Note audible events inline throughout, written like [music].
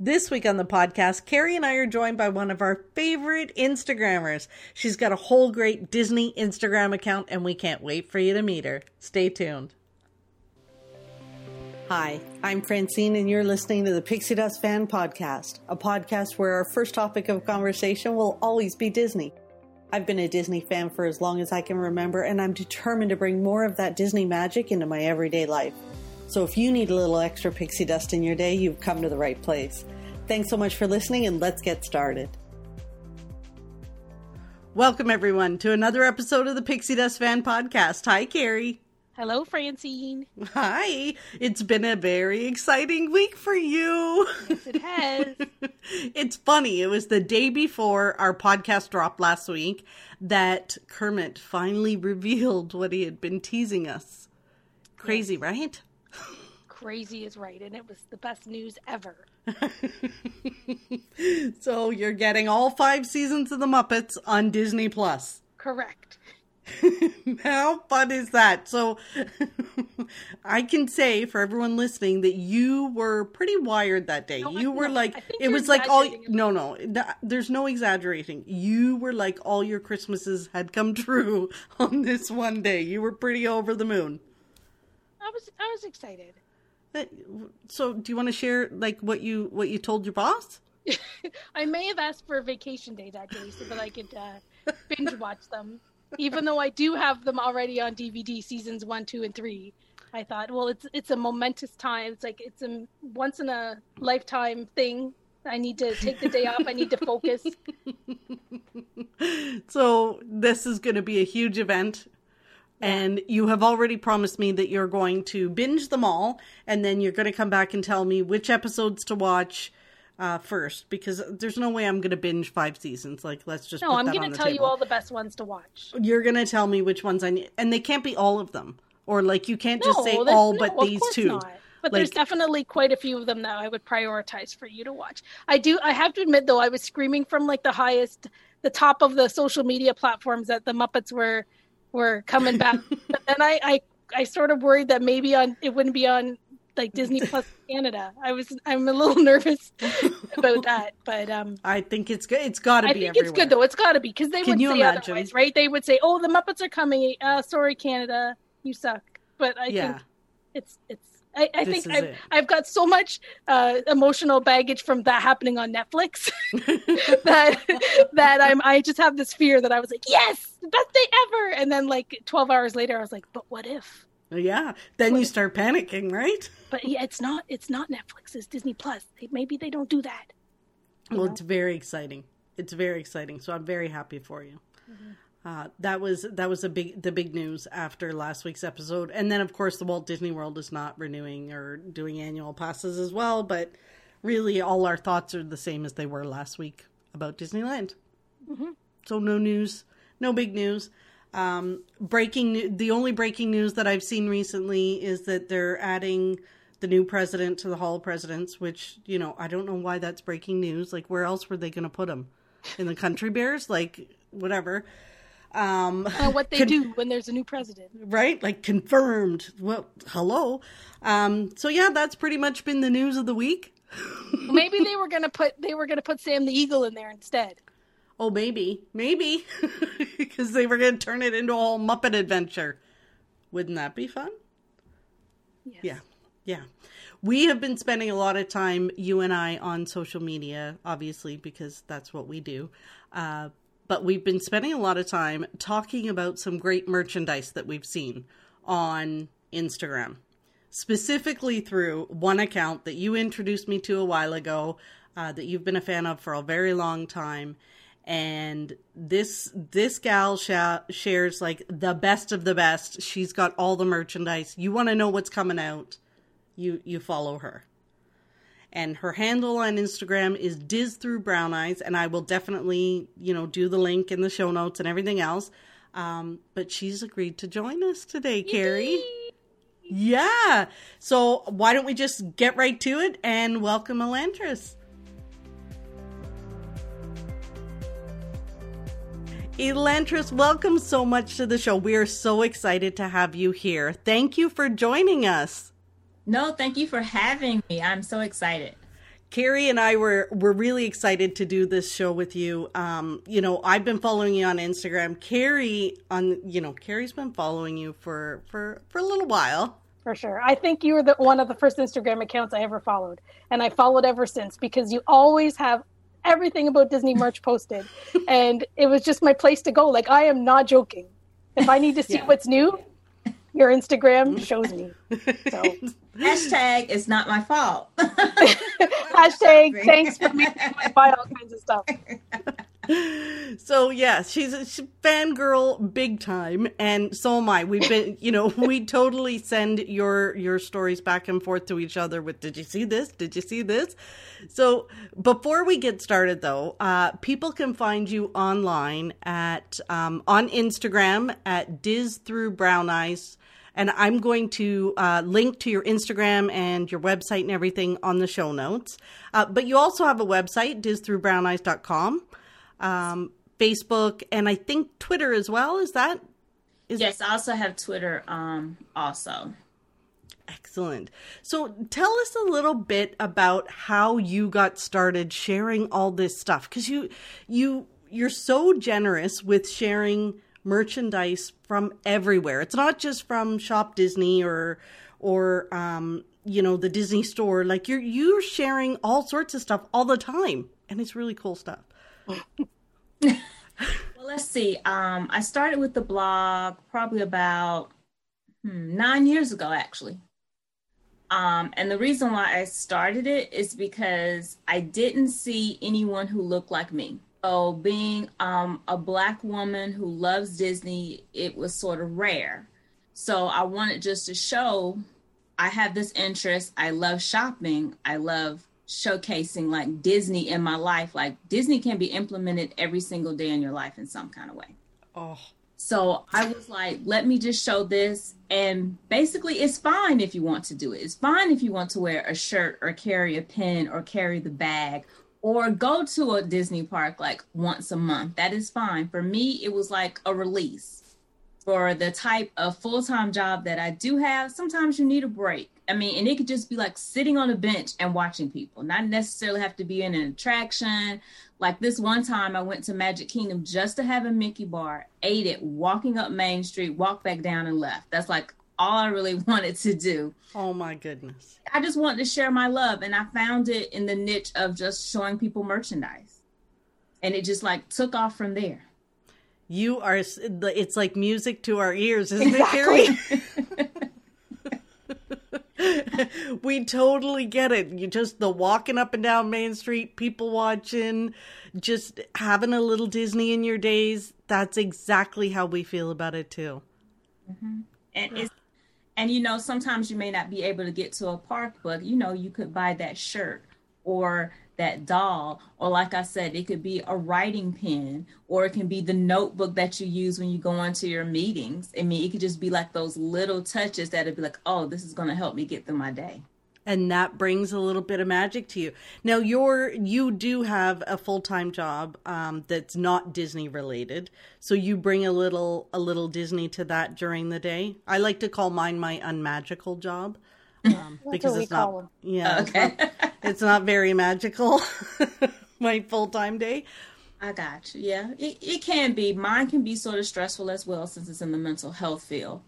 This week on the podcast, Carrie and I are joined by one of our favorite Instagrammers. She's got a whole great Disney Instagram account, and we can't wait for you to meet her. Stay tuned. Hi, I'm Francine, and you're listening to the Pixie Dust Fan Podcast, a podcast where our first topic of conversation will always be Disney. I've been a Disney fan for as long as I can remember, and I'm determined to bring more of that Disney magic into my everyday life. So if you need a little extra pixie dust in your day, you've come to the right place. Thanks so much for listening, and let's get started. Welcome, everyone, to another episode of the Pixie Dust Fan Podcast. Hi, Carrie. Hello, Francine. Hi. It's been a very exciting week for you. Yes, it has. [laughs] it's funny. It was the day before our podcast dropped last week that Kermit finally [laughs] revealed what he had been teasing us. Crazy, yes. right? Crazy is right, and it was the best news ever. [laughs] so you're getting all five seasons of the Muppets on Disney Plus. Correct. [laughs] How fun is that? So [laughs] I can say for everyone listening that you were pretty wired that day. No, you were no, like it was like all no no there's no exaggerating. You were like all your Christmases had come true on this one day. You were pretty over the moon. I was I was excited. So do you want to share like what you what you told your boss? [laughs] I may have asked for a vacation day that day so that I could uh, binge watch them even though I do have them already on DVD, seasons one, two, and three. I thought, well, it's it's a momentous time. It's like it's a once in a lifetime thing. I need to take the day off. I need to focus. [laughs] so this is going to be a huge event. And you have already promised me that you're going to binge them all, and then you're going to come back and tell me which episodes to watch, uh, first because there's no way I'm going to binge five seasons. Like, let's just no. I'm going to tell table. you all the best ones to watch. You're going to tell me which ones I need, and they can't be all of them, or like you can't just no, say all no, but these two. Not. But like, there's definitely quite a few of them that I would prioritize for you to watch. I do. I have to admit, though, I was screaming from like the highest, the top of the social media platforms that the Muppets were were coming back. [laughs] but then I, I I sort of worried that maybe on it wouldn't be on like Disney [laughs] Plus Canada. I was I'm a little [laughs] nervous about that, but um, I think it's good. It's got to be. I think everywhere. it's good though. It's got to be because they Can would say imagine? otherwise, right? They would say, "Oh, the Muppets are coming." Uh, sorry, Canada, you suck. But I yeah. think it's it's. I, I think I've, it. I've got so much uh, emotional baggage from that happening on Netflix [laughs] that that I'm I just have this fear that I was like yes best day ever and then like 12 hours later I was like but what if yeah, then you start panicking, right? But yeah, it's not it's not Netflix, it's Disney Plus. Maybe they don't do that. Well, know? it's very exciting. It's very exciting. So I'm very happy for you. Mm-hmm. Uh, that was that was a big the big news after last week's episode, and then of course the Walt Disney World is not renewing or doing annual passes as well. But really, all our thoughts are the same as they were last week about Disneyland. Mm-hmm. So no news, no big news. Um, breaking the only breaking news that I've seen recently is that they're adding the new president to the Hall of Presidents, which you know I don't know why that's breaking news. Like, where else were they going to put him? In the Country Bears, like whatever. Um, uh, what they con- do when there's a new president, right? Like confirmed. Well, hello. Um, so yeah, that's pretty much been the news of the week. Maybe they were gonna put they were gonna put Sam the Eagle in there instead. Oh, maybe, maybe, [laughs] because they were going to turn it into a whole Muppet adventure. Wouldn't that be fun? Yes. Yeah, yeah. We have been spending a lot of time, you and I, on social media, obviously, because that's what we do. Uh, but we've been spending a lot of time talking about some great merchandise that we've seen on Instagram, specifically through one account that you introduced me to a while ago, uh, that you've been a fan of for a very long time. And this this gal sh- shares like the best of the best. She's got all the merchandise. You want to know what's coming out? You you follow her and her handle on instagram is diz through brown eyes and i will definitely you know do the link in the show notes and everything else um, but she's agreed to join us today carrie yeah so why don't we just get right to it and welcome elantrice Elantrice, welcome so much to the show. We are so excited to have you here. Thank you for joining us. No, thank you for having me. I'm so excited. Carrie and I were were really excited to do this show with you. Um, you know, I've been following you on Instagram. Carrie on you know, Carrie's been following you for for for a little while. For sure. I think you were the one of the first Instagram accounts I ever followed. And I followed ever since because you always have everything about Disney merch [laughs] posted. and it was just my place to go. Like I am not joking. If I need to see yeah. what's new, your Instagram shows me. So [laughs] hashtag it's not my fault. [laughs] hashtag thanks for making me buy all kinds of stuff. [laughs] So yeah, she's a she's fangirl big time, and so am I. We've been, you know, we totally send your your stories back and forth to each other with, "Did you see this? Did you see this?" So before we get started, though, uh, people can find you online at um, on Instagram at Diz through Brown Eyes and I'm going to uh, link to your Instagram and your website and everything on the show notes. Uh, but you also have a website, dizthrubrowneyes.com, um, Facebook, and I think Twitter as well. Is that? Is yes, I also have Twitter um, also. Excellent. So tell us a little bit about how you got started sharing all this stuff because you you you're so generous with sharing merchandise from everywhere. It's not just from Shop Disney or or um, you know the Disney store. Like you're you're sharing all sorts of stuff all the time, and it's really cool stuff. well, let's see. Um, I started with the blog probably about hmm, nine years ago, actually. Um, and the reason why I started it is because I didn't see anyone who looked like me. So being um, a black woman who loves Disney, it was sort of rare. So I wanted just to show I have this interest. I love shopping. I love showcasing like Disney in my life. Like Disney can be implemented every single day in your life in some kind of way. Oh. So I was like, let me just show this. And basically, it's fine if you want to do it. It's fine if you want to wear a shirt or carry a pen or carry the bag or go to a Disney park like once a month. That is fine. For me, it was like a release. For the type of full time job that I do have, sometimes you need a break. I mean, and it could just be like sitting on a bench and watching people, not necessarily have to be in an attraction. Like this one time, I went to Magic Kingdom just to have a Mickey bar, ate it, walking up Main Street, walked back down and left. That's like all I really [laughs] wanted to do. Oh my goodness. I just wanted to share my love and I found it in the niche of just showing people merchandise. And it just like took off from there. You are it's like music to our ears, isn't exactly. it, Carrie? [laughs] [laughs] we totally get it. You just the walking up and down Main Street, people watching, just having a little Disney in your days. That's exactly how we feel about it too. Mm-hmm. And it's and you know sometimes you may not be able to get to a park but you know you could buy that shirt or that doll. Or like i said it could be a writing pen or it can be the notebook that you use when you go into your meetings. I mean it could just be like those little touches that'd be like oh this is going to help me get through my day and that brings a little bit of magic to you. Now, you're you do have a full time job um, that's not Disney related, so you bring a little a little Disney to that during the day. I like to call mine my unmagical job um, because it's not them. yeah okay. it's, not, [laughs] it's not very magical. [laughs] my full time day. I got you. Yeah, it, it can be. Mine can be sort of stressful as well since it's in the mental health field.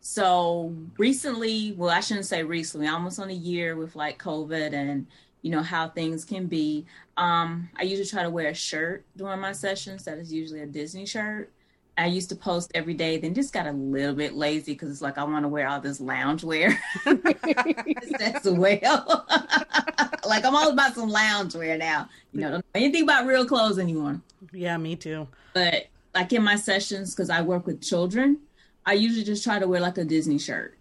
So recently, well, I shouldn't say recently, almost on a year with like COVID and you know how things can be. Um, I usually try to wear a shirt during my sessions. That is usually a Disney shirt. I used to post every day, then just got a little bit lazy because it's like I want to wear all this lounge wear. That's [laughs] well. [laughs] like I'm all about some lounge wear now. You know, don't know anything about real clothes anymore. Yeah, me too. But like in my sessions, because I work with children, I usually just try to wear like a Disney shirt.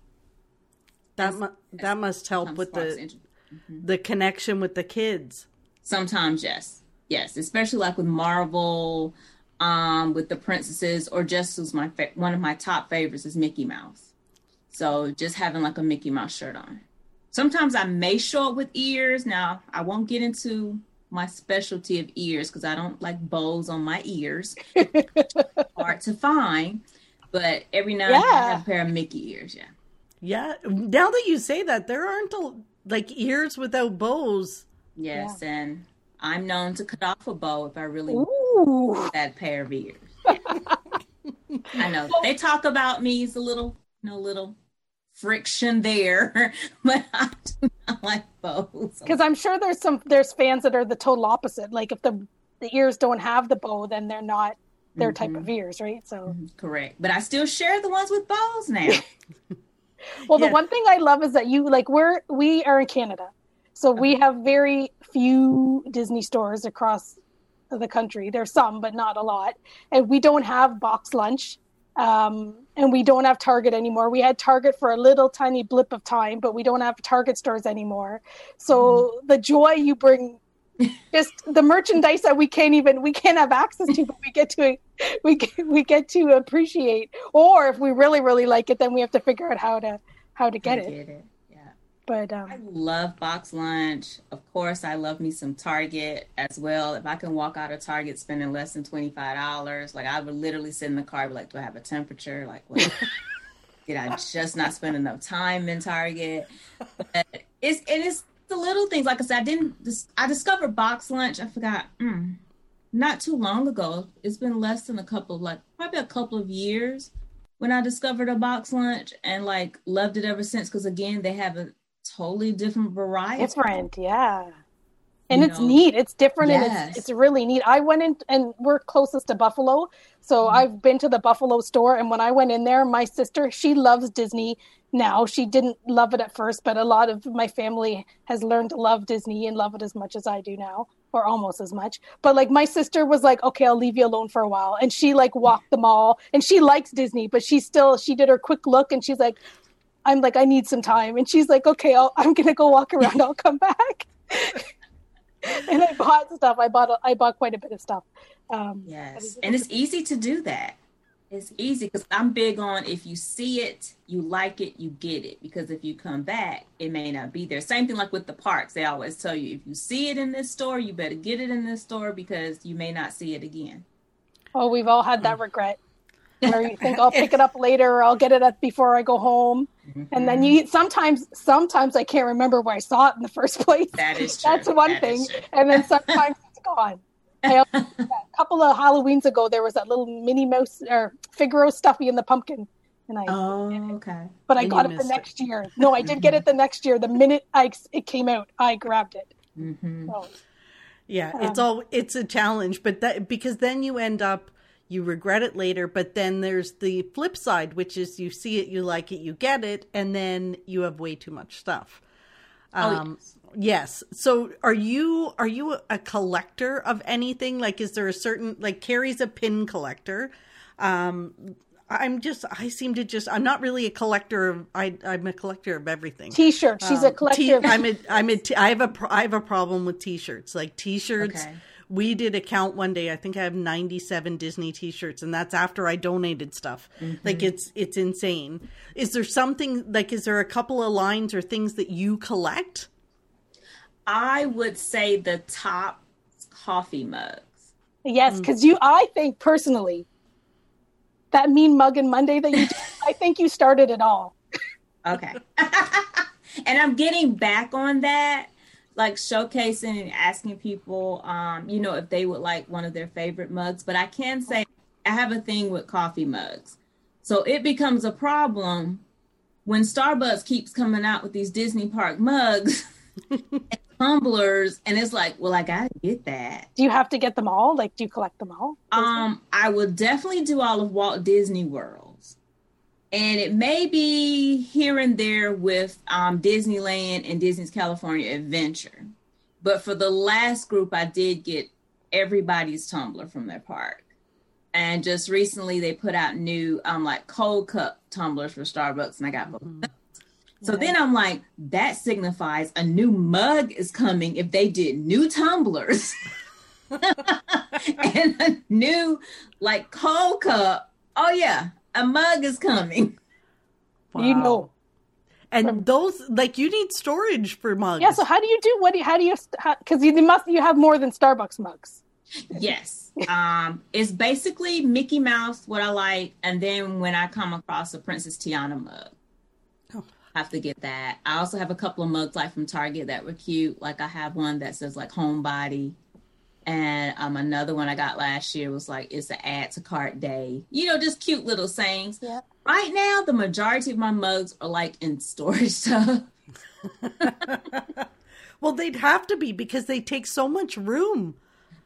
That mu- that must help with the mm-hmm. the connection with the kids. Sometimes, yes, yes, especially like with Marvel, um, with the princesses, or just as my fa- one of my top favorites is Mickey Mouse. So just having like a Mickey Mouse shirt on. Sometimes I may show up with ears. Now I won't get into my specialty of ears because I don't like bows on my ears. [laughs] Hard to find. But every now and then I have a pair of Mickey ears, yeah. Yeah. Now that you say that, there aren't a, like ears without bows. Yes, yeah. and I'm known to cut off a bow if I really want that pair of ears. [laughs] I know they talk about me as a little, you know, little friction there, [laughs] but I do not like bows. Because I'm sure there's some there's fans that are the total opposite. Like if the the ears don't have the bow, then they're not their mm-hmm. type of ears, right? So mm-hmm. correct. But I still share the ones with bows now. [laughs] well, yeah. the one thing I love is that you like we're we are in Canada, so we have very few Disney stores across the country. There's some, but not a lot, and we don't have box lunch. Um, and we don't have Target anymore. We had Target for a little tiny blip of time, but we don't have Target stores anymore. So mm-hmm. the joy you bring just the merchandise that we can't even we can't have access to but we get to we get, we get to appreciate. Or if we really really like it then we have to figure out how to how to get, it. get it. yeah. But um, i love box lunch. Of course i love me some target as well. If i can walk out of target spending less than $25 like i would literally sit in the car be like do i have a temperature? Like what? [laughs] Did i just not spend enough time in target? But it's it is the little things. Like I said, I didn't. I discovered box lunch. I forgot. Mm, not too long ago. It's been less than a couple, like probably a couple of years when I discovered a box lunch and like loved it ever since. Because again, they have a totally different variety. Different, yeah. And you it's know? neat. It's different yes. and it's it's really neat. I went in and we're closest to Buffalo. So mm-hmm. I've been to the Buffalo store and when I went in there, my sister, she loves Disney now. She didn't love it at first, but a lot of my family has learned to love Disney and love it as much as I do now, or almost as much. But like my sister was like, okay, I'll leave you alone for a while. And she like walked the mall and she likes Disney, but she still, she did her quick look and she's like, I'm like, I need some time. And she's like, okay, i am going to go walk around. I'll come back. [laughs] and I bought stuff. I bought, I bought quite a bit of stuff. Um, yes. And it's easy to do that. It's easy because I'm big on if you see it, you like it, you get it. Because if you come back, it may not be there. Same thing like with the parks. They always tell you if you see it in this store, you better get it in this store because you may not see it again. Oh, we've all had that regret. [laughs] Where you think I'll pick it up later or I'll get it up before I go home. Mm-hmm. And then you sometimes sometimes I can't remember where I saw it in the [laughs] first place. That is true. That's one that thing. And then [laughs] sometimes it's gone. Couple of Halloweens ago, there was that little Minnie Mouse or Figaro stuffy in the pumpkin. And I, oh, okay. But I got it the next it. year. No, I did get it the next year. The minute I it came out, I grabbed it. Mm-hmm. So, yeah, um, it's all it's a challenge, but that because then you end up you regret it later. But then there's the flip side, which is you see it, you like it, you get it, and then you have way too much stuff. Oh, um, oh, yes. Yes. So are you are you a collector of anything? Like is there a certain like Carrie's a pin collector? Um I'm just I seem to just I'm not really a collector of I I'm a collector of everything. T-shirts. She's um, a collector. T- I'm a I'm a t- I have a I have a problem with t-shirts. Like t-shirts okay. We did a count one day. I think I have 97 Disney t-shirts and that's after I donated stuff. Mm-hmm. Like it's it's insane. Is there something like is there a couple of lines or things that you collect? I would say the top coffee mugs. Yes, because mm. you, I think personally, that mean muggin Monday that you, did, [laughs] I think you started it all. Okay, [laughs] and I'm getting back on that, like showcasing and asking people, um, you know, if they would like one of their favorite mugs. But I can say I have a thing with coffee mugs, so it becomes a problem when Starbucks keeps coming out with these Disney Park mugs. [laughs] tumblers and it's like well i gotta get that. Do you have to get them all? Like do you collect them all? Um i would definitely do all of walt disney worlds and it may be here and there with um disneyland and disney's california adventure. But for the last group i did get everybody's tumbler from their park. And just recently they put out new um like cold cup tumblers for starbucks and i got mm-hmm. So then I'm like, that signifies a new mug is coming if they did new tumblers [laughs] and a new like cold cup. Oh yeah, a mug is coming. Wow. You know. And those like you need storage for mugs. Yeah. So how do you do what? Do you, how do you? Because you must you have more than Starbucks mugs. Yes. um, it's basically Mickey Mouse what I like, and then when I come across a Princess Tiana mug. Have to get that. I also have a couple of mugs like from Target that were cute. Like I have one that says like homebody. And um another one I got last year was like it's an add to cart day. You know, just cute little sayings. Yeah. Right now, the majority of my mugs are like in storage [laughs] stuff. [laughs] well, they'd have to be because they take so much room.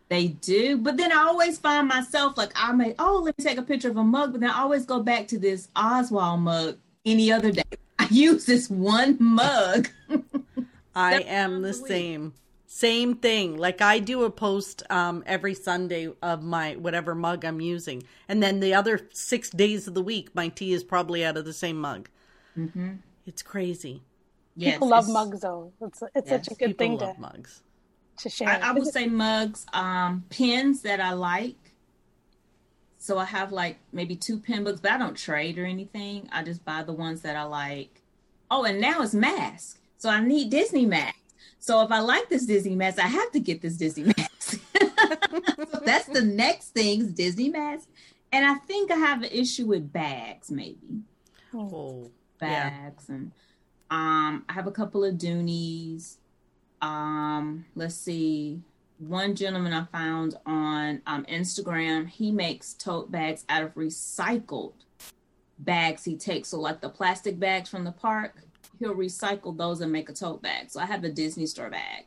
They do. But then I always find myself like I may oh let me take a picture of a mug, but then I always go back to this Oswald mug any other day. I [laughs] use this one mug. [laughs] I am the same. Same thing. Like I do a post um, every Sunday of my whatever mug I'm using, and then the other six days of the week, my tea is probably out of the same mug. Mm-hmm. It's crazy. Yes, people love mugs though. It's it's yes, such a good thing to mugs to share. I, I would say mugs, um, pens that I like. So I have like maybe two pen books, but I don't trade or anything. I just buy the ones that I like. Oh, and now it's masks. So I need Disney masks. So if I like this Disney mask, I have to get this Disney [laughs] mask. so that's the next thing, Disney mask. And I think I have an issue with bags, maybe. Oh, bags yeah. and um, I have a couple of Dooneys. Um, let's see. One gentleman I found on um, Instagram, he makes tote bags out of recycled bags he takes. So, like the plastic bags from the park, he'll recycle those and make a tote bag. So, I have a Disney store bag.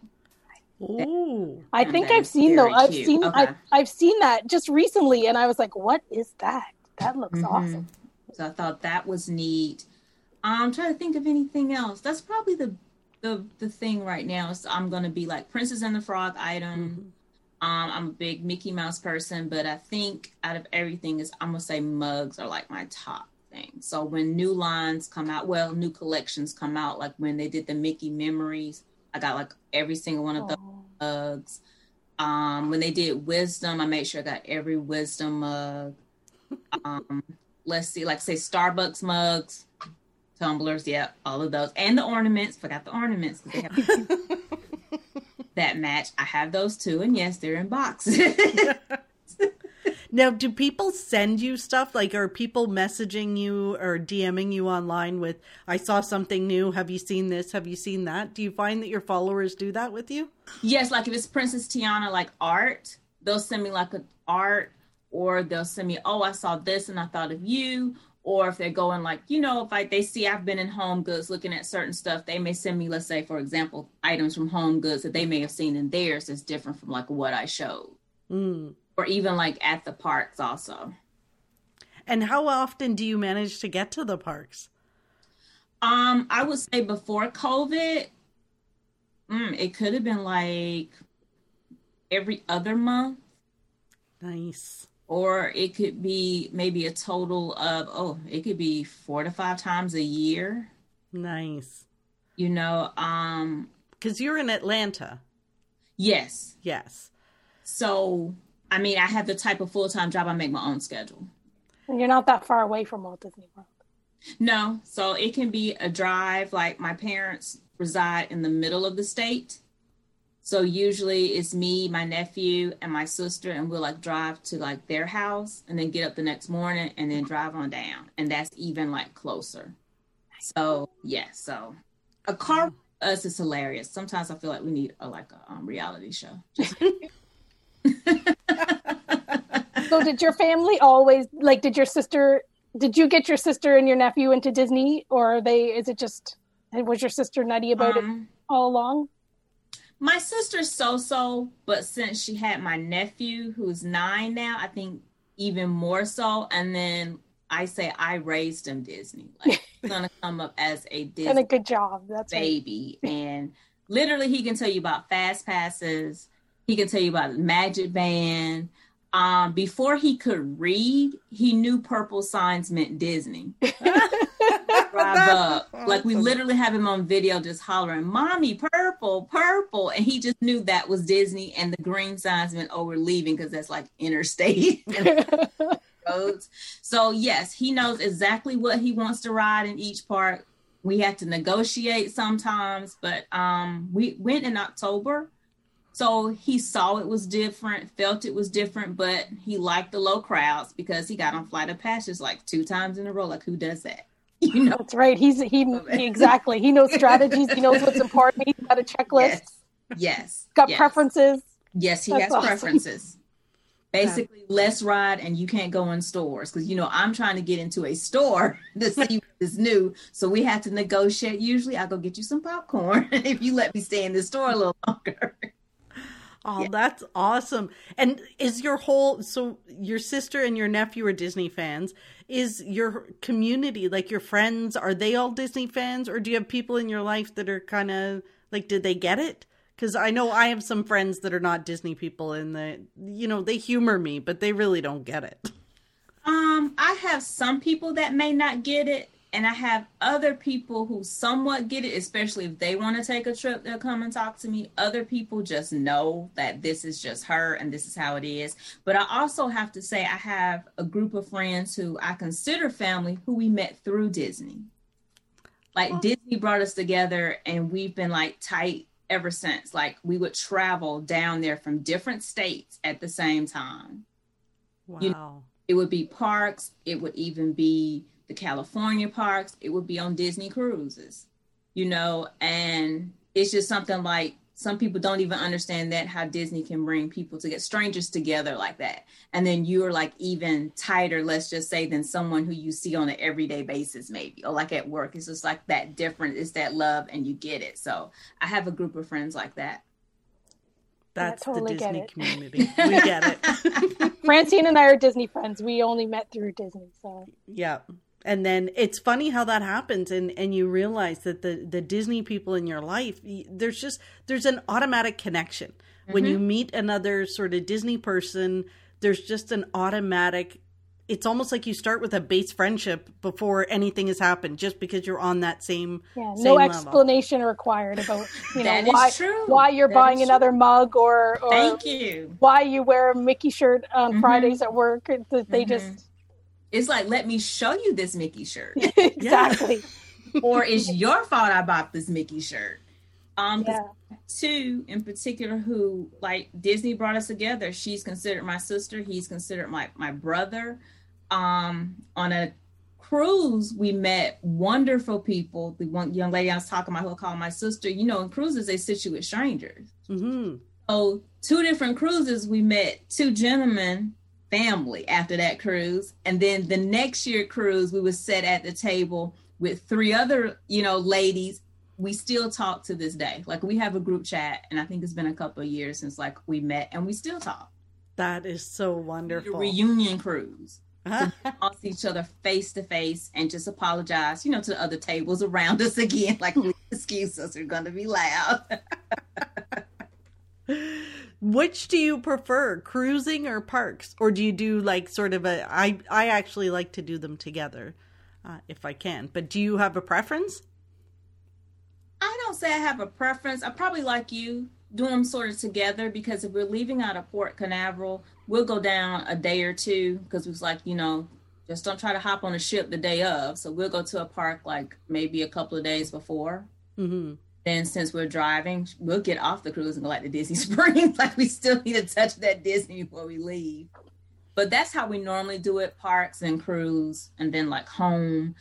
Oh, I think I've seen though. I've seen okay. I've, I've, seen that just recently, and I was like, "What is that? That looks mm-hmm. awesome." So I thought that was neat. I'm trying to think of anything else. That's probably the the the thing right now. So I'm gonna be like Princess and the Frog item. Mm-hmm. Um, I'm a big Mickey Mouse person, but I think out of everything is I'm gonna say mugs are like my top thing. So when new lines come out, well, new collections come out, like when they did the Mickey Memories, I got like every single one of those mugs. Um, when they did Wisdom, I made sure I got every Wisdom mug. [laughs] Um, let's see, like say Starbucks mugs tumblers, yeah, all of those, and the ornaments. Forgot the ornaments [laughs] that match. I have those too, and yes, they're in boxes. [laughs] now, do people send you stuff? Like, are people messaging you or DMing you online with, "I saw something new. Have you seen this? Have you seen that?" Do you find that your followers do that with you? Yes, like if it's Princess Tiana, like art, they'll send me like an art, or they'll send me, "Oh, I saw this and I thought of you," or if they're going like you know if I, they see i've been in home goods looking at certain stuff they may send me let's say for example items from home goods that they may have seen in theirs that's different from like what i showed. Mm. or even like at the parks also. And how often do you manage to get to the parks? Um i would say before covid mm, it could have been like every other month. Nice or it could be maybe a total of oh it could be four to five times a year. Nice. You know um because you're in atlanta. Yes. Yes. So i mean i have the type of full-time job i make my own schedule. And you're not that far away from walt disney world. No. So it can be a drive like my parents reside in the middle of the state so usually it's me, my nephew, and my sister, and we'll like drive to like their house and then get up the next morning and then drive on down. And that's even like closer. So yeah, so a car us is hilarious. Sometimes I feel like we need a like a um, reality show. [laughs] so did your family always like did your sister did you get your sister and your nephew into Disney or are they is it just was your sister nutty about um, it all along? My sister's so so, but since she had my nephew who's nine now, I think even more so. And then I say I raised him Disney. Like [laughs] he's gonna come up as a Disney and a good job. That's baby. Right. and literally he can tell you about fast passes. He can tell you about Magic Band. Um, before he could read, he knew purple signs meant Disney. [laughs] drive up. Like we literally have him on video just hollering, Mommy, purple, purple. And he just knew that was Disney and the green signs meant, oh, we're leaving because that's like interstate [laughs] [laughs] roads. So yes, he knows exactly what he wants to ride in each park. We had to negotiate sometimes, but um we went in October. So he saw it was different, felt it was different, but he liked the low crowds because he got on Flight of Passage like two times in a row. Like who does that? [laughs] You know, that's right. He's he, he exactly. He knows strategies. He knows what's [laughs] important. He's got a checklist. Yes. yes. Got yes. preferences. Yes, he that's has awesome. preferences. Basically, yeah. less ride and you can't go in stores because you know I'm trying to get into a store [laughs] to see what is new. So we have to negotiate. Usually, I go get you some popcorn if you let me stay in the store a little longer. Oh, yeah. that's awesome. And is your whole so your sister and your nephew are Disney fans? Is your community like your friends are they all Disney fans or do you have people in your life that are kind of like did they get it? Cuz I know I have some friends that are not Disney people and they you know, they humor me, but they really don't get it. Um, I have some people that may not get it and I have other people who somewhat get it, especially if they want to take a trip, they'll come and talk to me. Other people just know that this is just her and this is how it is. But I also have to say, I have a group of friends who I consider family who we met through Disney. Like oh. Disney brought us together and we've been like tight ever since. Like we would travel down there from different states at the same time. Wow. You know, it would be parks, it would even be the California parks, it would be on Disney cruises, you know, and it's just something like some people don't even understand that how Disney can bring people to get strangers together like that. And then you're like even tighter, let's just say, than someone who you see on an everyday basis, maybe, or like at work. It's just like that different. It's that love and you get it. So I have a group of friends like that. That's totally the Disney community. We get it. [laughs] [laughs] Francine and I are Disney friends. We only met through Disney. So yeah and then it's funny how that happens and and you realize that the the disney people in your life there's just there's an automatic connection mm-hmm. when you meet another sort of disney person there's just an automatic it's almost like you start with a base friendship before anything has happened just because you're on that same yeah same no explanation level. required about you know why, why you're that buying another true. mug or, or thank you why you wear a mickey shirt on mm-hmm. fridays at work they mm-hmm. just it's like, let me show you this Mickey shirt. [laughs] exactly. or it's your fault I bought this Mickey shirt. Um, yeah. two in particular who like Disney brought us together. She's considered my sister. He's considered my my brother. Um, on a cruise, we met wonderful people. The one young lady I was talking about who I call my sister. You know, in cruises they sit you with strangers. Mm-hmm. So two different cruises, we met two gentlemen family after that cruise. And then the next year cruise, we would sit at the table with three other, you know, ladies. We still talk to this day. Like we have a group chat, and I think it's been a couple of years since like we met, and we still talk. That is so wonderful. reunion cruise. [laughs] to see each other face to face and just apologize, you know, to the other tables around [laughs] us again. Like, excuse us, we're going to be loud. [laughs] Which do you prefer, cruising or parks, or do you do like sort of a? I I actually like to do them together, uh, if I can. But do you have a preference? I don't say I have a preference. I probably like you do them sort of together because if we're leaving out of Port Canaveral, we'll go down a day or two because it's like you know just don't try to hop on a ship the day of. So we'll go to a park like maybe a couple of days before. Mm-hmm then since we're driving, we'll get off the cruise and go like to Disney [laughs] Springs. like we still need to touch that Disney before we leave. But that's how we normally do it: parks and cruise, and then like home.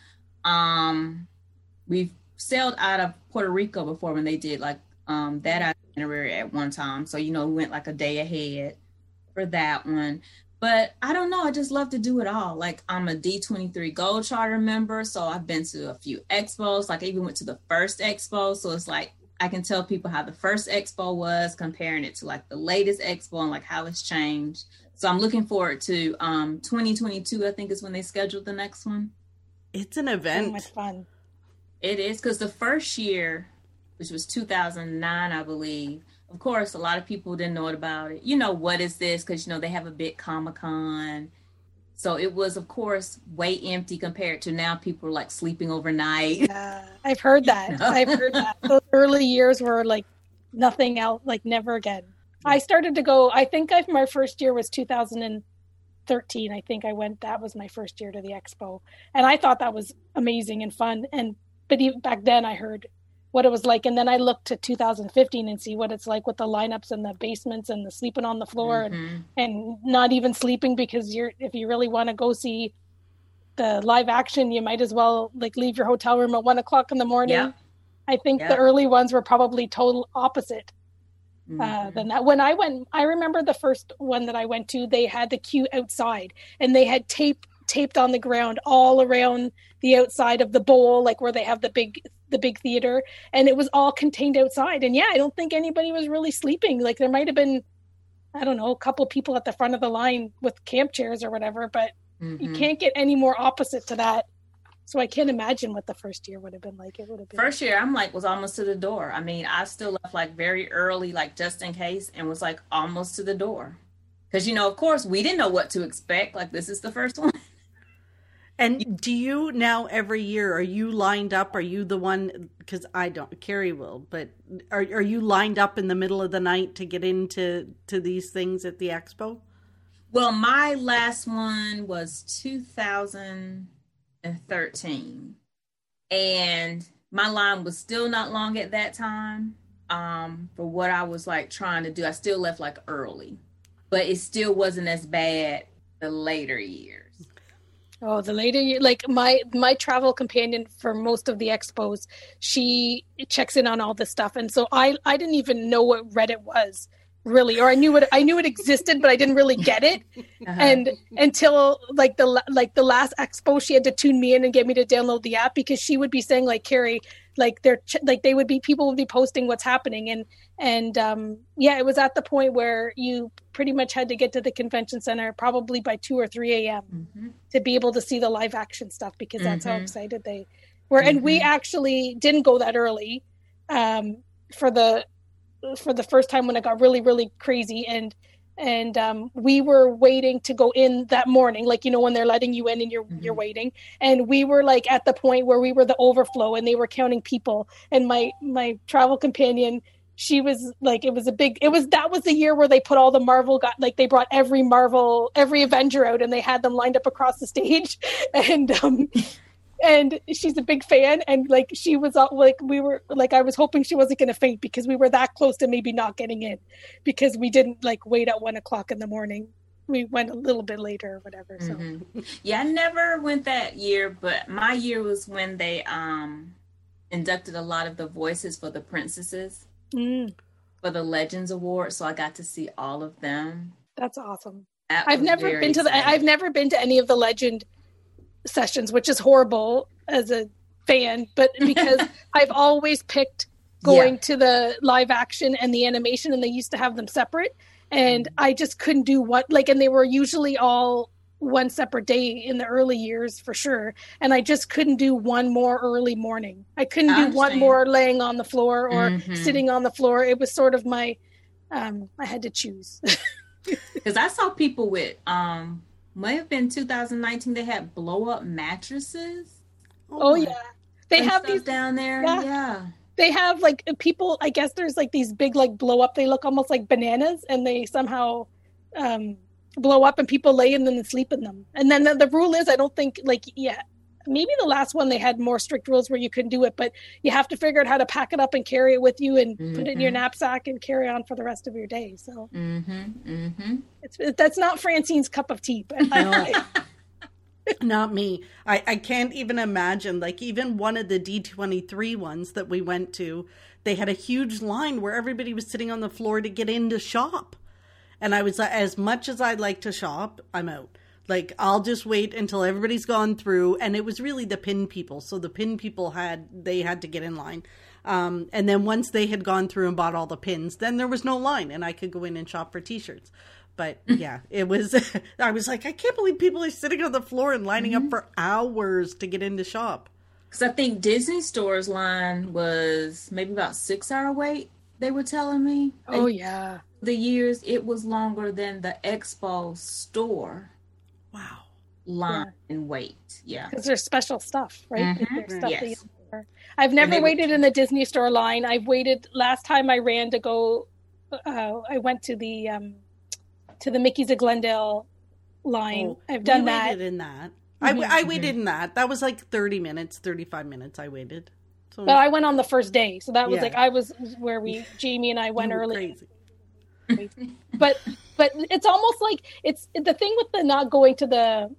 Um, we've sailed out of Puerto Rico before when they did like um that itinerary at one time. So you know, we went like a day ahead for that one. But I don't know. I just love to do it all. Like I'm a D23 Gold Charter member, so I've been to a few expos. Like I even went to the first expo, so it's like I can tell people how the first expo was, comparing it to like the latest expo and like how it's changed. So I'm looking forward to um 2022. I think is when they scheduled the next one. It's an event. So much fun. It is because the first year, which was 2009, I believe of course, a lot of people didn't know about it. You know, what is this? Because, you know, they have a big Comic Con. So it was, of course, way empty compared to now people are like sleeping overnight. Yeah, I've heard [laughs] that. You know? I've heard that. Those early years were like nothing else, like never again. I started to go, I think I, my first year was 2013. I think I went, that was my first year to the expo. And I thought that was amazing and fun. And, but even back then I heard what it was like and then i looked to 2015 and see what it's like with the lineups and the basements and the sleeping on the floor mm-hmm. and, and not even sleeping because you're if you really want to go see the live action, you might as well like leave your hotel room at one o'clock in the morning. Yeah. I think yeah. the early ones were probably total opposite uh, mm-hmm. uh, than that. When I went, I remember the first one that I went to. They had the queue outside, and they had tape taped on the ground all around the outside of the bowl, like where they have the big the big theater, and it was all contained outside. And yeah, I don't think anybody was really sleeping. Like there might have been, I don't know, a couple people at the front of the line with camp chairs or whatever, but mm-hmm. you can't get any more opposite to that. So I can't imagine what the first year would have been like. It would have been first year. I'm like was almost to the door. I mean, I still left like very early, like just in case, and was like almost to the door. Because you know, of course, we didn't know what to expect. Like this is the first [laughs] one. And do you now every year are you lined up? Are you the one? Because I don't. Carrie will, but are are you lined up in the middle of the night to get into to these things at the expo? Well, my last one was 2013, and my line was still not long at that time. Um, for what I was like trying to do, I still left like early, but it still wasn't as bad the later years. Oh, the lady like my my travel companion for most of the expos, she checks in on all this stuff, and so I I didn't even know what Reddit was really, or I knew it I knew it existed, but I didn't really get it, [laughs] uh-huh. and until like the like the last expo, she had to tune me in and get me to download the app because she would be saying like Carrie, like they're like they would be people would be posting what's happening and and um yeah it was at the point where you pretty much had to get to the convention center probably by 2 or 3 a.m mm-hmm. to be able to see the live action stuff because that's mm-hmm. how excited they were mm-hmm. and we mm-hmm. actually didn't go that early um for the for the first time when it got really really crazy. And and um, we were waiting to go in that morning like you know when they're letting you in and you're mm-hmm. you're waiting. And we were like at the point where we were the overflow and they were counting people. And my my travel companion she was like it was a big it was that was the year where they put all the marvel got like they brought every marvel every avenger out and they had them lined up across the stage. [laughs] And um and she's a big fan and like she was all like we were like i was hoping she wasn't going to faint because we were that close to maybe not getting in because we didn't like wait at one o'clock in the morning. We went a little bit later or whatever so. Mm-hmm. yeah i never went that year but my year was when they um inducted a lot of the voices for the princesses mm. for the legends award so i got to see all of them. That's awesome. That I've never been to the I've never been to any of the legend sessions, which is horrible as a fan, but [laughs] because I've always picked going yeah. to the live action and the animation, and they used to have them separate. And I just couldn't do what, like, and they were usually all one separate day in the early years for sure. And I just couldn't do one more early morning. I couldn't I do one more laying on the floor or mm-hmm. sitting on the floor. It was sort of my, um, I had to choose. [laughs] Because I saw people with um may have been 2019 they had blow up mattresses oh, oh yeah they have these down there yeah. yeah. they have like people i guess there's like these big like blow up they look almost like bananas and they somehow um blow up and people lay in them and sleep in them and then the, the rule is i don't think like yeah maybe the last one they had more strict rules where you couldn't do it, but you have to figure out how to pack it up and carry it with you and mm-hmm. put it in your mm-hmm. knapsack and carry on for the rest of your day. So mm-hmm. Mm-hmm. It's, that's not Francine's cup of tea, but [laughs] not me. I, I can't even imagine. Like even one of the D twenty three ones that we went to, they had a huge line where everybody was sitting on the floor to get in to shop, and I was as much as I like to shop, I'm out like I'll just wait until everybody's gone through and it was really the pin people. So the pin people had they had to get in line. Um, and then once they had gone through and bought all the pins, then there was no line and I could go in and shop for t-shirts. But [laughs] yeah, it was [laughs] I was like I can't believe people are sitting on the floor and lining mm-hmm. up for hours to get in to shop. Cuz I think Disney Store's line was maybe about 6 hour wait they were telling me. Oh yeah. The years it was longer than the Expo store Wow. Line yeah. and wait. Yeah. Because there's special stuff, right? Mm-hmm. Stuff yes. I've never waited in the Disney store line. I've waited last time I ran to go uh, I went to the um to the Mickey's of Glendale line. Oh, I've done that. Waited in that. Mm-hmm. I, I waited mm-hmm. in that. That was like 30 minutes, 35 minutes I waited. So, but I went on the first day. So that was yeah. like I was where we [laughs] Jamie and I went early. Crazy but but it's almost like it's the thing with the not going to the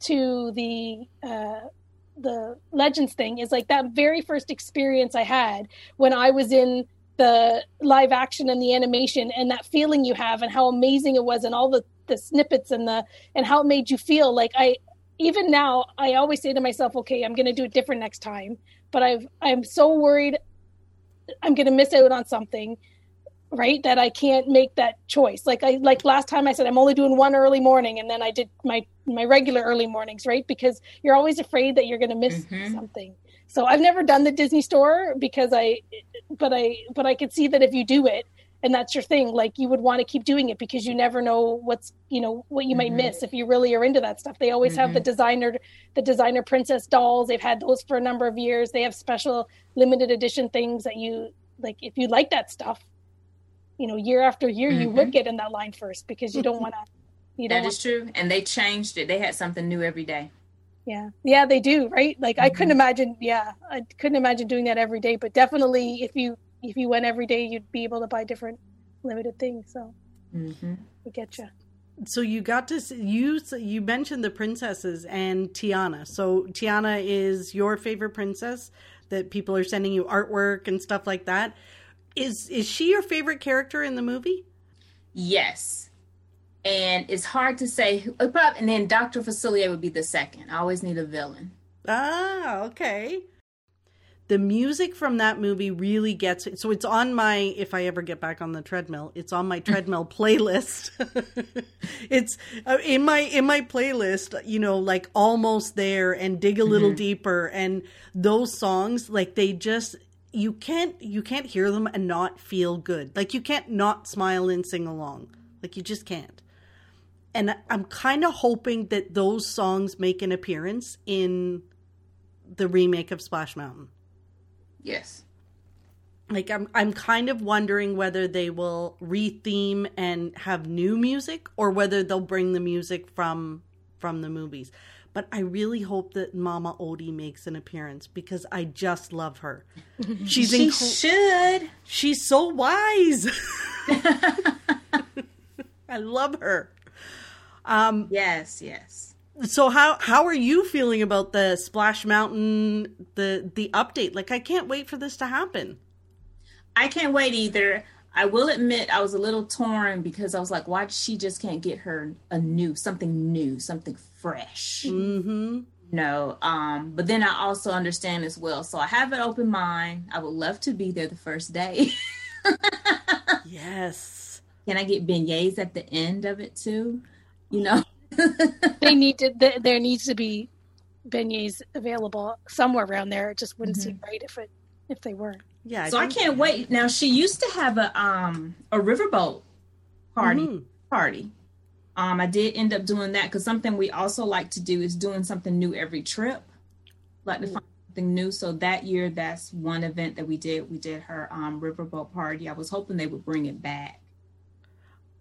to the uh, the legends thing is like that very first experience I had when I was in the live action and the animation and that feeling you have and how amazing it was and all the the snippets and the and how it made you feel. Like I even now I always say to myself okay I'm going to do it different next time. But I've I'm so worried I'm going to miss out on something right that i can't make that choice like i like last time i said i'm only doing one early morning and then i did my my regular early mornings right because you're always afraid that you're going to miss mm-hmm. something so i've never done the disney store because i but i but i could see that if you do it and that's your thing like you would want to keep doing it because you never know what's you know what you mm-hmm. might miss if you really are into that stuff they always mm-hmm. have the mm-hmm. designer the designer princess dolls they've had those for a number of years they have special limited edition things that you like if you like that stuff you know, year after year, mm-hmm. you would mm-hmm. get in that line first because you don't [laughs] want to. You that is true, and they changed it. They had something new every day. Yeah, yeah, they do, right? Like mm-hmm. I couldn't imagine. Yeah, I couldn't imagine doing that every day. But definitely, if you if you went every day, you'd be able to buy different limited things. So mm-hmm. I get you. So you got to you you mentioned the princesses and Tiana. So Tiana is your favorite princess that people are sending you artwork and stuff like that is is she your favorite character in the movie? Yes. And it's hard to say. Who, And then Dr. Facilier would be the second. I always need a villain. Ah, okay. The music from that movie really gets it. So it's on my, if I ever get back on the treadmill, it's on my treadmill [laughs] playlist. [laughs] it's uh, in my, in my playlist, you know, like almost there and dig a little mm-hmm. deeper. And those songs, like they just, you can't you can't hear them and not feel good. Like you can't not smile and sing along. Like you just can't. And I'm kind of hoping that those songs make an appearance in the remake of Splash Mountain. Yes. Like I'm I'm kind of wondering whether they will re-theme and have new music or whether they'll bring the music from from the movies but I really hope that Mama Odie makes an appearance because I just love her. [laughs] She's she inc- should. She's so wise. [laughs] I love her. Um, yes, yes. So how how are you feeling about the Splash Mountain the the update? Like I can't wait for this to happen. I can't wait either. I will admit I was a little torn because I was like, why she just can't get her a new something new, something fresh? Mm-hmm. No, um, but then I also understand as well. So I have an open mind. I would love to be there the first day. [laughs] yes. Can I get beignets at the end of it too? You know, [laughs] they need to. There needs to be beignets available somewhere around there. It just wouldn't mm-hmm. seem right if it if they weren't. Yeah. I so I can't wait. Now she used to have a um a riverboat party mm-hmm. party. Um, I did end up doing that because something we also like to do is doing something new every trip. Like to find something new. So that year, that's one event that we did. We did her um, riverboat party. I was hoping they would bring it back,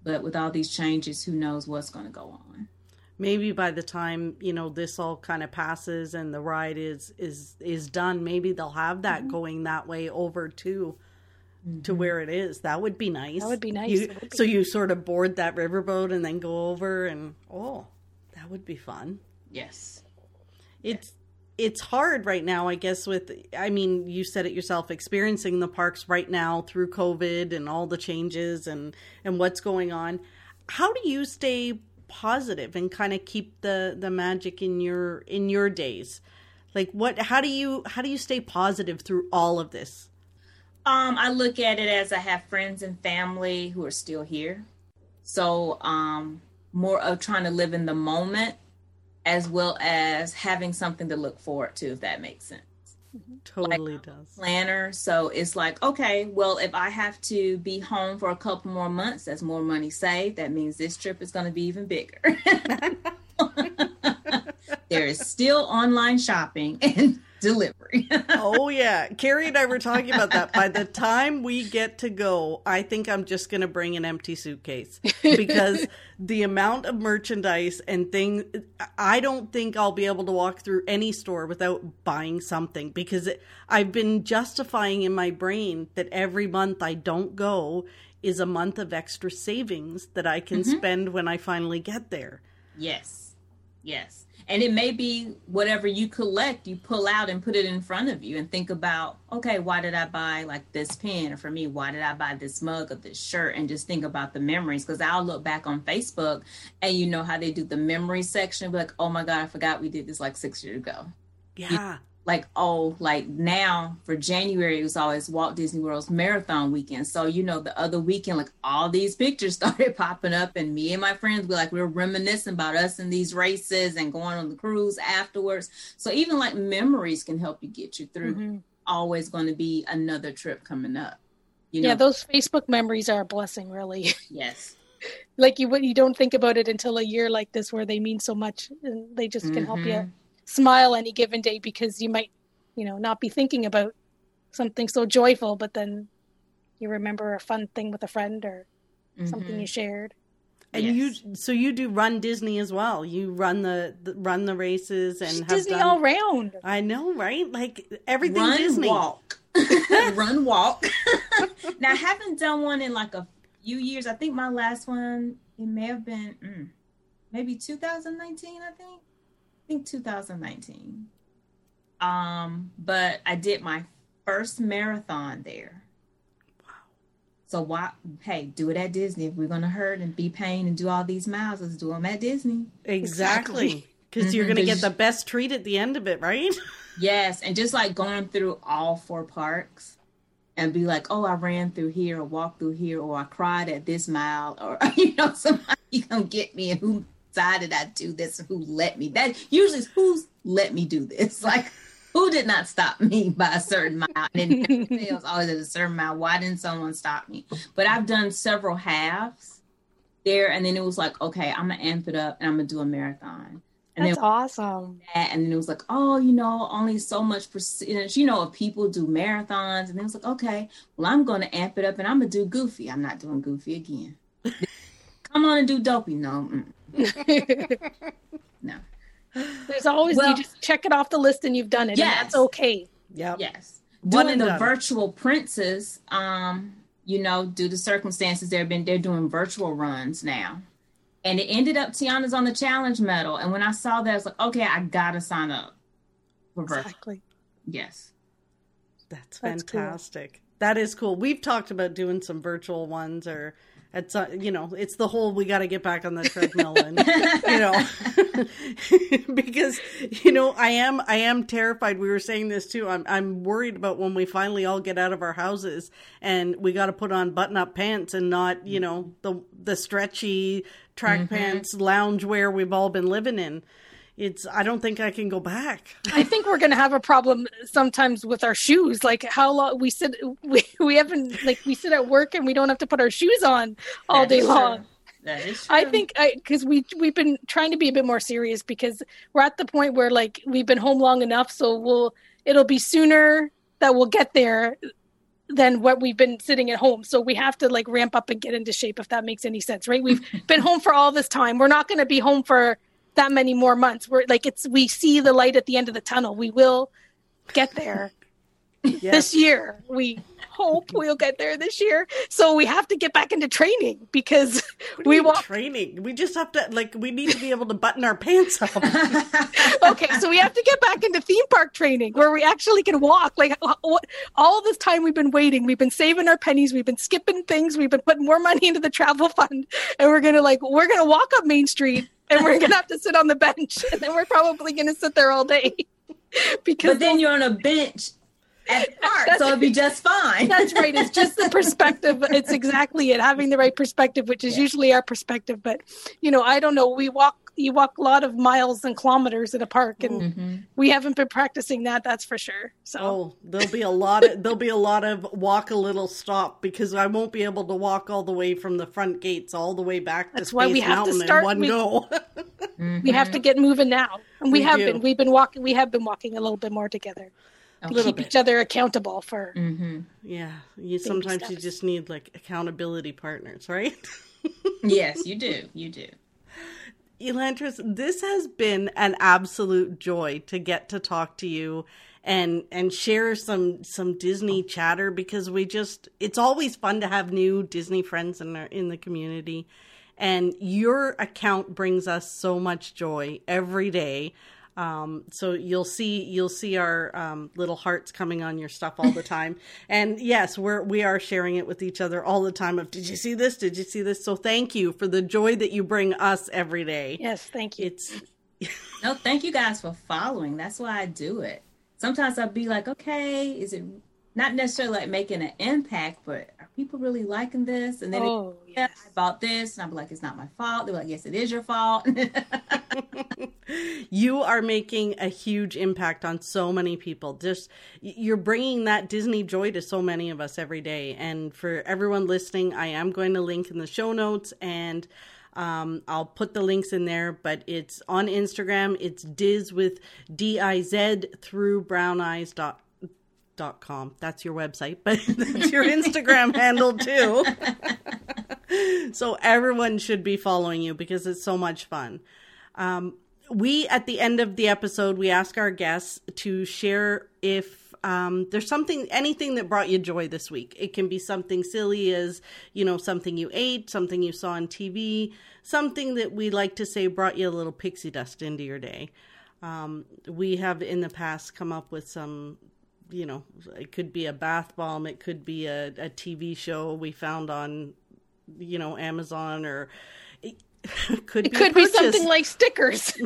but with all these changes, who knows what's going to go on maybe by the time you know this all kind of passes and the ride is is is done maybe they'll have that mm-hmm. going that way over to mm-hmm. to where it is. That would be nice. That would be nice. You, be so you sort of board that riverboat and then go over and oh that would be fun. Yes. It's it's hard right now i guess with i mean you said it yourself experiencing the parks right now through covid and all the changes and and what's going on. How do you stay positive and kind of keep the the magic in your in your days? Like what how do you how do you stay positive through all of this um i look at it as i have friends and family who are still here so um more of trying to live in the moment as well as having something to look forward to if that makes sense. Totally like, does. Planner. So it's like, okay, well, if I have to be home for a couple more months, that's more money saved. That means this trip is going to be even bigger. [laughs] [laughs] there is still online shopping and delivery. [laughs] oh yeah, Carrie and I were talking about that. By the time we get to go, I think I'm just going to bring an empty suitcase because the amount of merchandise and things I don't think I'll be able to walk through any store without buying something because it, I've been justifying in my brain that every month I don't go is a month of extra savings that I can mm-hmm. spend when I finally get there. Yes Yes. And it may be whatever you collect, you pull out and put it in front of you and think about, okay, why did I buy like this pen? Or for me, why did I buy this mug or this shirt? And just think about the memories. Cause I'll look back on Facebook and you know how they do the memory section, be like, oh my God, I forgot we did this like six years ago. Yeah like oh like now for january it was always walt disney world's marathon weekend so you know the other weekend like all these pictures [laughs] started popping up and me and my friends were like we were reminiscing about us in these races and going on the cruise afterwards so even like memories can help you get you through mm-hmm. always going to be another trip coming up you know? yeah those facebook memories are a blessing really [laughs] yes like you you don't think about it until a year like this where they mean so much and they just can mm-hmm. help you smile any given day because you might, you know, not be thinking about something so joyful, but then you remember a fun thing with a friend or mm-hmm. something you shared. And yes. you, so you do runDisney as well. You run the, the run the races and have Disney done, all round. I know, right? Like everything run, Disney. Walk, [laughs] run, walk. [laughs] now I haven't done one in like a few years. I think my last one it may have been mm, maybe 2019. I think think 2019. Um, but I did my first marathon there. Wow. So why? Hey, do it at Disney. If we're gonna hurt and be pain and do all these miles, let's do them at Disney. Exactly. Because [laughs] mm-hmm. you're gonna get the best treat at the end of it, right? [laughs] yes, and just like going through all four parks and be like, oh, I ran through here or walked through here or I cried at this mile or [laughs] you know somebody gonna get me and who decided I'd do this who let me. That usually is who's let me do this. [laughs] Like who did not stop me [laughs] by a certain mile? And it fails [laughs] always at a certain mile. Why didn't someone stop me? But I've done several halves there, and then it was like, okay, I'm gonna amp it up and I'm gonna do a marathon. And That's then, awesome. And then it was like, oh, you know, only so much percentage, you know, if people do marathons. And it was like, okay, well, I'm going to amp it up and I'm going to do Goofy. I'm not doing Goofy again. Come on and do Dopey. No. No. There's always well, you just check it off the list and you've done it. Yes. that's okay. Yeah. Yes. Doing the done. virtual princes, um, you know, due to circumstances, they've been they're doing virtual runs now. And it ended up Tiana's on the challenge medal. And when I saw that, I was like, okay, I gotta sign up for virtual. Exactly. Yes. That's, That's fantastic. Cool. That is cool. We've talked about doing some virtual ones or it's uh, you know it's the whole we got to get back on the treadmill and you know [laughs] because you know i am i am terrified. We were saying this too. I'm i'm worried about when we finally all get out of our houses and we got to put on button up pants and not you know the the stretchy track mm-hmm. pants lounge wear we've all been living in it's i don't think i can go back i think we're going to have a problem sometimes with our shoes like how long we sit we, we haven't like we sit at work and we don't have to put our shoes on all that day long That is true. I think because we we've been trying to be a bit more serious because we're at the point where like we've been home long enough, so we'll it'll be sooner that we'll get there than what we've been sitting at home. So we have to like ramp up and get into shape if that makes any sense, right? We've [laughs] been home for all this time. We're not going to be home for that many more months. We're like it's we see the light at the end of the tunnel. We will get there [laughs] yes. this year. We hope we'll get there this year. So we have to get back into training because we want training. We just have to like we need to be able to button our pants up. [laughs] [laughs] okay, so we have to get back into theme park training where we actually can walk. Like uh, all this time we've been waiting, we've been saving our pennies, we've been skipping things, we've been putting more money into the travel fund, and we're gonna like we're gonna walk up Main Street and we're [laughs] gonna have to sit on the bench, and then we're probably gonna sit there all day. [laughs] because but then you're on a bench at the park, so it'll be just fine. That's right. It's just the perspective. It's exactly it. Having the right perspective, which is yeah. usually our perspective. But you know, I don't know. We walk. You walk a lot of miles and kilometers in a park, and mm-hmm. we haven't been practicing that. That's for sure. So oh, there'll be a lot of there'll be a lot of walk a little stop because I won't be able to walk all the way from the front gates all the way back to That's Space why we have Mountain to start, one we, go. mm-hmm. We have to get moving now, and we, we have do. been. We've been walking. We have been walking a little bit more together to keep bit. each other accountable for. Mm-hmm. Yeah, you sometimes steps. you just need like accountability partners, right? [laughs] yes, you do. You do. Elantrice, this has been an absolute joy to get to talk to you and and share some some Disney chatter because we just it's always fun to have new Disney friends in our in the community And your account brings us so much joy every day. Um, so you'll see you'll see our um, little hearts coming on your stuff all the [laughs] time. and yes, we're we are sharing it with each other all the time. Of did you see this? Did you see this? So thank you for the joy that you bring us every day. Yes, thank you. It's [laughs] no, thank you guys for following. That's why I do it. Sometimes I'll be like, okay, is it not necessarily like making an impact, but are people really liking this? And then oh, it, yes. I bought this, and I'm like, it's not my fault. They're like, yes, it is your fault. [laughs] you are making a huge impact on so many people. Just you're bringing that Disney joy to so many of us every day. And for everyone listening, I am going to link in the show notes and. Um, I'll put the links in there, but it's on Instagram. It's Diz with D I Z through brown eyes dot com. That's your website, but [laughs] that's your Instagram handle too. so everyone should be following you because it's so much fun. Um, we at the end of the episode we ask our guests to share if um, there's something anything that brought you joy this week it can be something silly as you know something you ate something you saw on tv something that we like to say brought you a little pixie dust into your day um, we have in the past come up with some you know, it could be a bath bomb, it could be a, a TV show we found on, you know, Amazon, or it [laughs] could it be could be something like stickers. [laughs]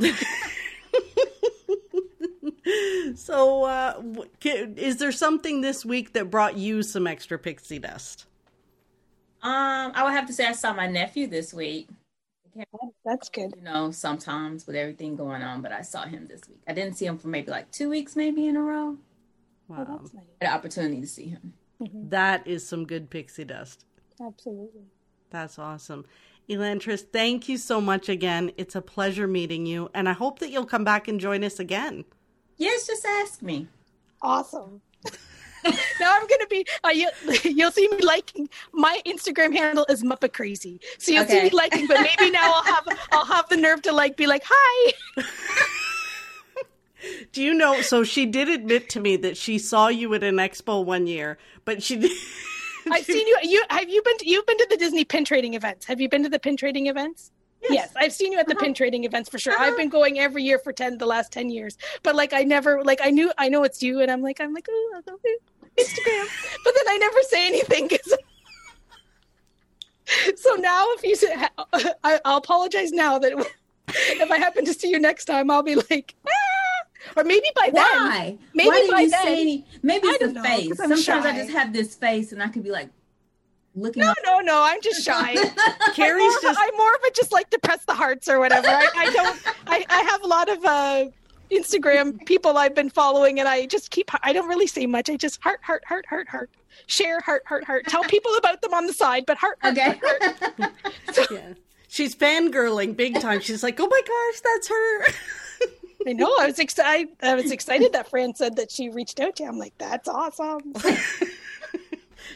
so, uh, is there something this week that brought you some extra pixie dust? Um, I would have to say I saw my nephew this week. That's good. You know, sometimes with everything going on, but I saw him this week. I didn't see him for maybe like two weeks, maybe in a row. Wow. Oh, that's nice. An opportunity to see him. Mm-hmm. That is some good pixie dust. Absolutely. That's awesome. Elantrice, thank you so much again. It's a pleasure meeting you, and I hope that you'll come back and join us again. Yes, just ask me. Awesome. [laughs] now I'm gonna be. Uh, you, [laughs] will see me liking. My Instagram handle is Muppet Crazy, so you'll okay. see me liking. But maybe now I'll have I'll have the nerve to like be like hi. [laughs] Do you know? So she did admit to me that she saw you at an expo one year, but she. [laughs] I've seen you. You have you been? To, you've been to the Disney pin trading events. Have you been to the pin trading events? Yes, yes I've seen you at the uh-huh. pin trading events for sure. Uh-huh. I've been going every year for ten the last ten years. But like I never like I knew I know it's you, and I'm like I'm like oh Instagram, [laughs] but then I never say anything because. [laughs] so now if you say, I, I'll apologize now that if I happen to see you next time, I'll be like. Ah! Or maybe by Why? then. Maybe Why by you then. Say any, maybe it's the know, face. Sometimes shy. I just have this face and I could be like looking. No, no, no. I'm just shy. [laughs] Carrie's I'm just. A, I'm more of a just like to press the hearts or whatever. I, I don't. I, I have a lot of uh, Instagram people I've been following, and I just keep. I don't really say much. I just heart, heart, heart, heart, heart. Share heart, heart, heart. Tell people about them on the side, but heart, heart, okay. heart, heart. [laughs] So, yeah. She's fangirling big time. She's like, "Oh my gosh, that's her." [laughs] I know. I was excited. I was excited that Fran said that she reached out to you. I'm like, that's awesome. [laughs]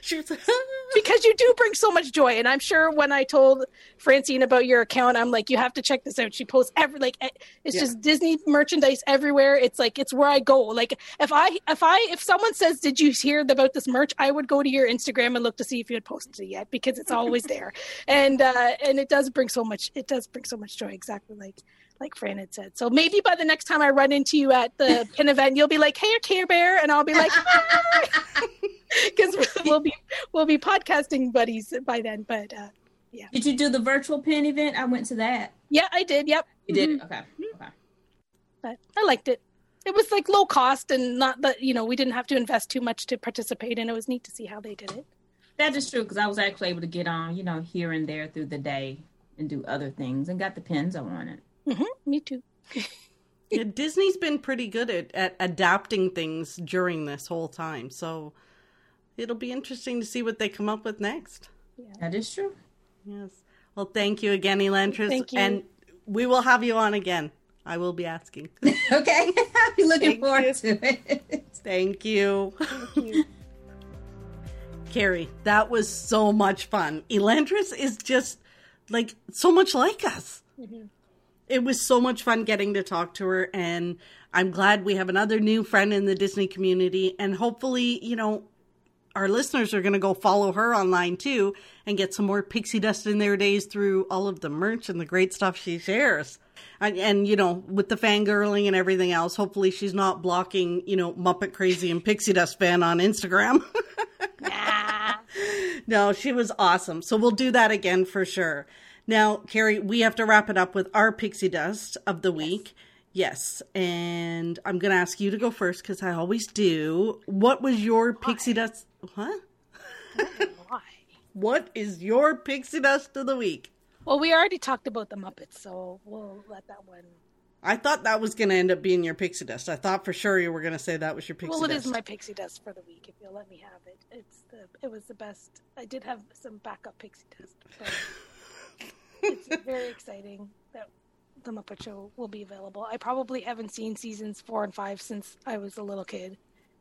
she was [laughs] because you do bring so much joy, and I'm sure when I told Francine about your account, I'm like, you have to check this out. She posts every like eh, it's yeah. just Disney merchandise everywhere. It's like it's where I go. Like if I if I if someone says, "Did you hear about this merch?" I would go to your Instagram and look to see if you had posted it yet because it's always [laughs] there, and uh, and it does bring so much. It does bring so much joy. Exactly like like Fran had said. So maybe by the next time I run into you at the [laughs] pin event, you'll be like, "Hey, Care Bear," and I'll be like, [laughs] because [laughs] we'll be we'll be podcasting buddies by then. But uh, yeah. Did you do the virtual pin event? I went to that. Yeah, I did. Yep. You did. Mm-hmm. Okay. Okay. But I liked it. It was like low cost and not that you know we didn't have to invest too much to participate, and it was neat to see how they did it. That is true because I was actually able to get on, you know, here and there through the day and do other things and got the pins I wanted. Mm-hmm, me too. [laughs] yeah, Disney's been pretty good at, at adapting things during this whole time. So it'll be interesting to see what they come up with next. Yeah. That is true. Yes. Well, thank you again, Elantrice. Thank you. And we will have you on again. I will be asking. [laughs] okay. [laughs] I'll be looking thank forward you. to it. Thank you. Thank you. Carrie, that was so much fun. Elantrice is just like so much like us. Mm-hmm it was so much fun getting to talk to her and i'm glad we have another new friend in the disney community and hopefully you know our listeners are going to go follow her online too and get some more pixie dust in their days through all of the merch and the great stuff she shares. And, and, you know, with the fangirling and everything else, hopefully she's not blocking, you know, Muppet Crazy and Pixie Dust fan on Instagram. [laughs] nah. No, she was awesome. So we'll do that again for sure. Now, Carrie, we have to wrap it up with our Pixie Dust of the week. Yes, and I'm going to ask you to go first because I always do. What was your Why? Pixie Dust? What? Why? [laughs] What is your Pixie Dust of the week? Well, we already talked about the Muppets, so we'll let that one. I thought that was going to end up being your pixie dust. I thought for sure you were going to say that was your pixie well, dust. Well, it is my pixie dust for the week. If you'll let me have it, it's the it was the best. I did have some backup pixie dust, but [laughs] it's very exciting that the Muppet Show will be available. I probably haven't seen seasons four and five since I was a little kid,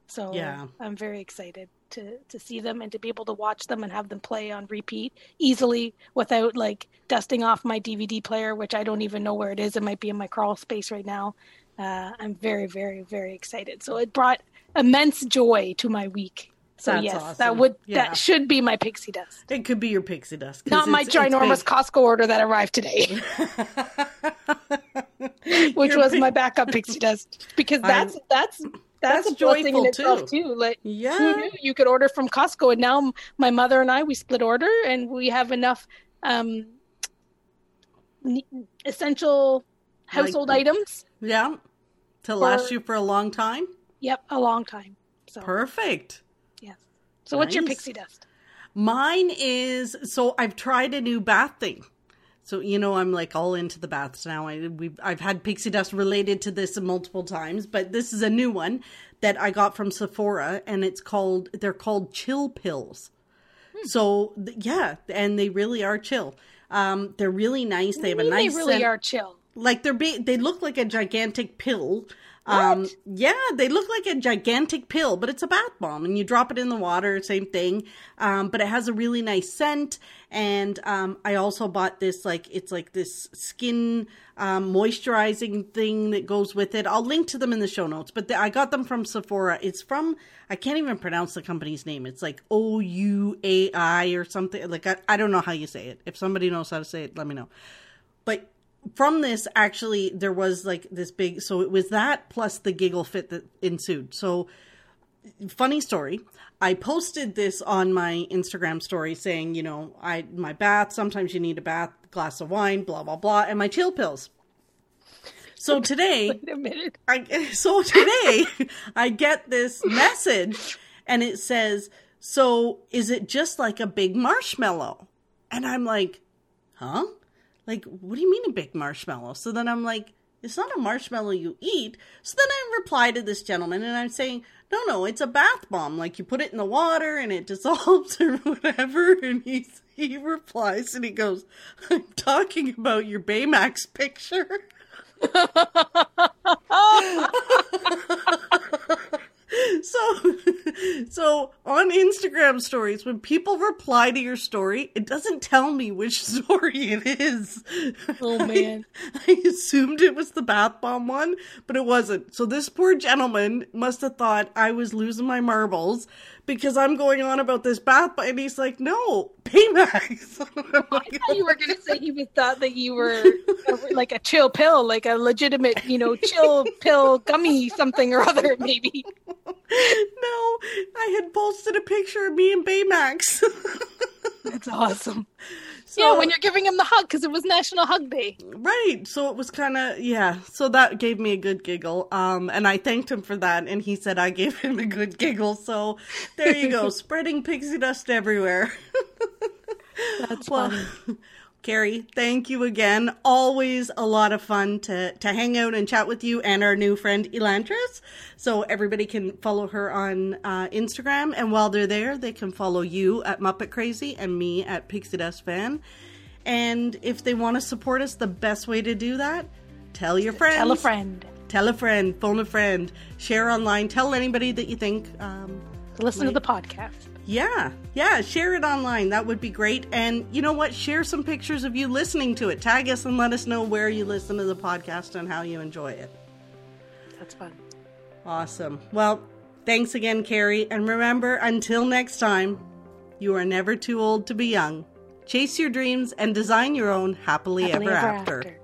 so yeah. I'm very excited to to see them and to be able to watch them and have them play on repeat easily without like dusting off my DVD player, which I don't even know where it is. It might be in my crawl space right now. Uh, I'm very, very, very excited. So it brought immense joy to my week. So That's yes, awesome. that would yeah. that should be my pixie dust. It could be your pixie dust, not my ginormous Costco order that arrived today, [laughs] [laughs] which your was my backup pixie dust because [laughs] that's I'm... that's that's, that's a blessing in itself too. too. Like, yeah, who knew you could order from Costco, and now my mother and I we split order, and we have enough um, essential household like, items. Yeah, to for, last you for a long time. Yep, a long time. So perfect. So, nice. what's your pixie dust? Mine is so I've tried a new bath thing. So you know I'm like all into the baths now. I we I've had pixie dust related to this multiple times, but this is a new one that I got from Sephora, and it's called they're called chill pills. Hmm. So yeah, and they really are chill. Um, they're really nice. They have a nice. They really scent. are chill. Like they're be- they look like a gigantic pill um, yeah, they look like a gigantic pill, but it's a bath bomb, and you drop it in the water, same thing. Um, but it has a really nice scent, and um, I also bought this like it's like this skin um, moisturizing thing that goes with it. I'll link to them in the show notes, but the, I got them from Sephora. It's from I can't even pronounce the company's name. It's like O U A I or something. Like I, I don't know how you say it. If somebody knows how to say it, let me know. But from this actually there was like this big so it was that plus the giggle fit that ensued. So funny story. I posted this on my instagram story saying you know i my bath sometimes you need a bath glass of wine blah blah blah and my chill pills. So [laughs] today Wait a minute. I, [laughs] so today i get this message and it says so is it just like a big marshmallow? And i'm like huh like, what do you mean a big marshmallow? So then I'm like, it's not a marshmallow you eat. So then I reply to this gentleman and I'm saying, no, no, it's a bath bomb. Like you put it in the water and it dissolves [laughs] or whatever. And he he replies and he goes, I'm talking about your Baymax picture. [laughs] [laughs] [laughs] so [laughs] so on Instagram stories, when people reply to your story, it doesn't tell me which [laughs] story it is. Oh man. I, I assumed it was the bath bomb one, but it wasn't. So this poor gentleman must have thought I was losing my marbles because I'm going on about this bath, and he's like, "No, Baymax." [laughs] like, I thought you were going to say he thought that you were [laughs] like a chill pill, like a legitimate, you know, chill pill gummy something or other, [laughs] maybe. No, I had posted a picture of me and Baymax. [laughs] That's awesome. So, yeah, when you're giving him the hug because it was National Hug Day. Right. So it was kind of yeah. So that gave me a good giggle. Um, and I thanked him for that, and he said I gave him a good giggle. So there you go, [laughs] spreading pixie dust everywhere. [laughs] That's well, funny. Carrie, thank you again. Always a lot of fun to, to hang out and chat with you and our new friend Elantrice. So everybody can follow her on uh, Instagram. And while they're there, they can follow you at Muppet Crazy and me at Pixie Dust Fan. And if they want to support us, the best way to do that, tell your friends. Tell a friend. Tell a friend. Phone a friend. Share online. Tell anybody that you think. Um, Listen might... to the podcast. Yeah, yeah, share it online. That would be great. And you know what? Share some pictures of you listening to it. Tag us and let us know where you listen to the podcast and how you enjoy it. That's fun. Awesome. Well, Thanks again, Carrie. And remember, until next time, you are never too old to be young. Chase your dreams and design your own happily, happily ever, ever, after. after.